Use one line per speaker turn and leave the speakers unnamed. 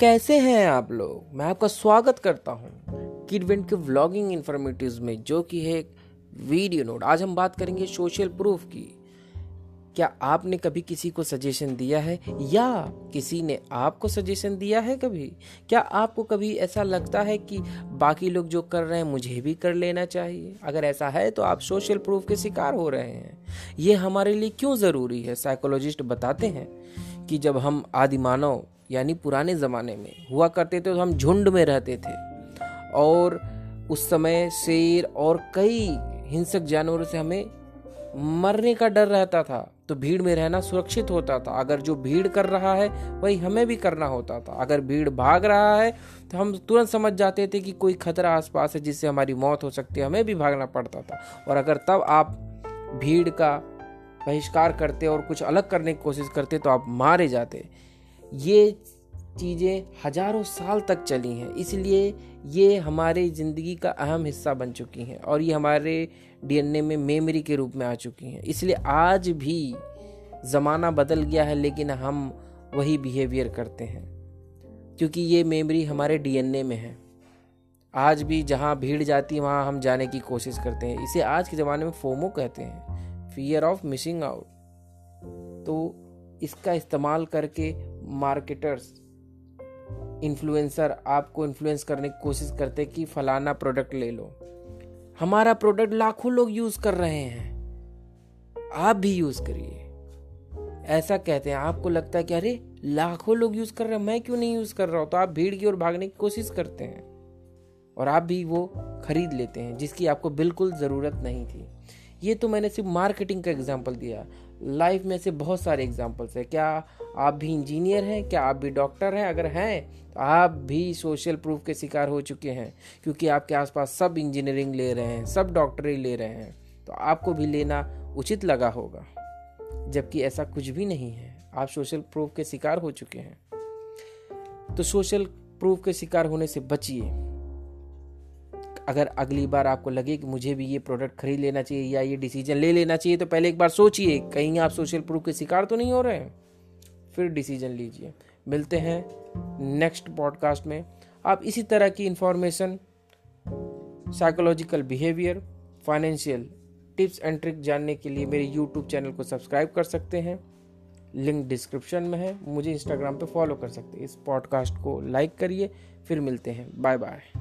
कैसे हैं आप लोग? मैं आपका स्वागत करता हूँ किडवेंट के व्लॉगिंग इन्फॉर्मेटिव में, जो कि है वीडियो नोट। आज हम बात करेंगे सोशल प्रूफ की। क्या आपने कभी किसी को सजेशन दिया है? या किसी ने आपको सजेशन दिया है कभी? क्या आपको कभी ऐसा लगता है कि बाकी लोग जो कर रहे हैं, मुझे भी कर लेना चाहिए? अगर ऐसा है तो आप सोशल प्रूफ के शिकार हो रहे हैं। ये हमारे लिए क्यों ज़रूरी है? साइकोलॉजिस्ट बताते हैं कि जब हम आदि मानव यानी पुराने ज़माने में हुआ करते थे तो हम झुंड में रहते थे। और उस समय शेर और कई हिंसक जानवरों से हमें मरने का डर रहता था। तो भीड़ में रहना सुरक्षित होता था। अगर जो भीड़ कर रहा है, वही हमें भी करना होता था। अगर भीड़ भाग रहा है तो हम तुरंत समझ जाते थे कि कोई खतरा आसपास है जिससे हमारी मौत हो सकती है। हमें भी भागना पड़ता था। और अगर तब आप भीड़ का बहिष्कार करते और कुछ अलग करने की कोशिश करते तो आप मारे जाते। ये चीज़ें हज़ारों साल तक चली हैं। इसलिए ये हमारे ज़िंदगी का अहम हिस्सा बन चुकी हैं और ये हमारे डीएनए में मेमोरी के रूप में आ चुकी हैं। इसलिए आज भी ज़माना बदल गया है, लेकिन हम वही बिहेवियर करते हैं, क्योंकि ये मेमोरी हमारे डीएनए में है। आज भी जहाँ भीड़ जाती है, वहाँ हम जाने की कोशिश करते हैं। इसे आज के ज़माने में फोमो कहते हैं फियर ऑफ़ मिसिंग आउट तो इसका इस्तेमाल करके मार्केटर्स इन्फ्लुएंसर आपको इन्फ्लुएंस करने की कोशिश करते कि फलाना प्रोडक्ट ले लो। हमारा प्रोडक्ट लाखों लोग यूज़ कर रहे हैं। आप भी यूज़ करिए। ऐसा कहते हैं। आपको लगता है कि अरे, लाखों लोग यूज़ कर रहे हैं, मैं क्यों नहीं यूज़ कर रहा हूँ? तो आप भीड़ की ओर भागने की कोशिश करते हैं। और आप भी वो खरीद लेते हैं, जिसकी आपको बिल्कुल ज़रूरत नहीं थी। ये तो मैंने सिर्फ़ मार्केटिंग का एग्ज़ाम्पल दिया। लाइफ में से बहुत सारे एग्जाम्पल्स हैं। क्या आप भी इंजीनियर हैं? क्या आप भी डॉक्टर हैं? अगर हैं तो आप भी सोशल प्रूफ के शिकार हो चुके हैं, क्योंकि आपके आसपास सब इंजीनियरिंग ले रहे हैं, सब डॉक्टरी ले रहे हैं। तो आपको भी लेना उचित लगा होगा, जबकि ऐसा कुछ भी नहीं है। आप सोशल प्रूफ के शिकार हो चुके हैं। तो सोशल प्रूफ के शिकार होने से बचिए। अगर अगली बार आपको लगे कि मुझे भी ये प्रोडक्ट खरीद लेना चाहिए या ये डिसीज़न ले लेना चाहिए तो पहले एक बार सोचिए, कहीं आप सोशल प्रूफ के शिकार तो नहीं हो रहे हैं? फिर डिसीज़न लीजिए। मिलते हैं नेक्स्ट पॉडकास्ट में। आप इसी तरह की information psychological behaviour financial tips and trick जानने के लिए मेरे यूट्यूब चैनल को सब्सक्राइब कर सकते हैं। लिंक डिस्क्रिप्शन में है। मुझे इंस्टाग्राम पे फॉलो कर सकते हैं। इस पॉडकास्ट को लाइक करिए। फिर मिलते हैं। Bye bye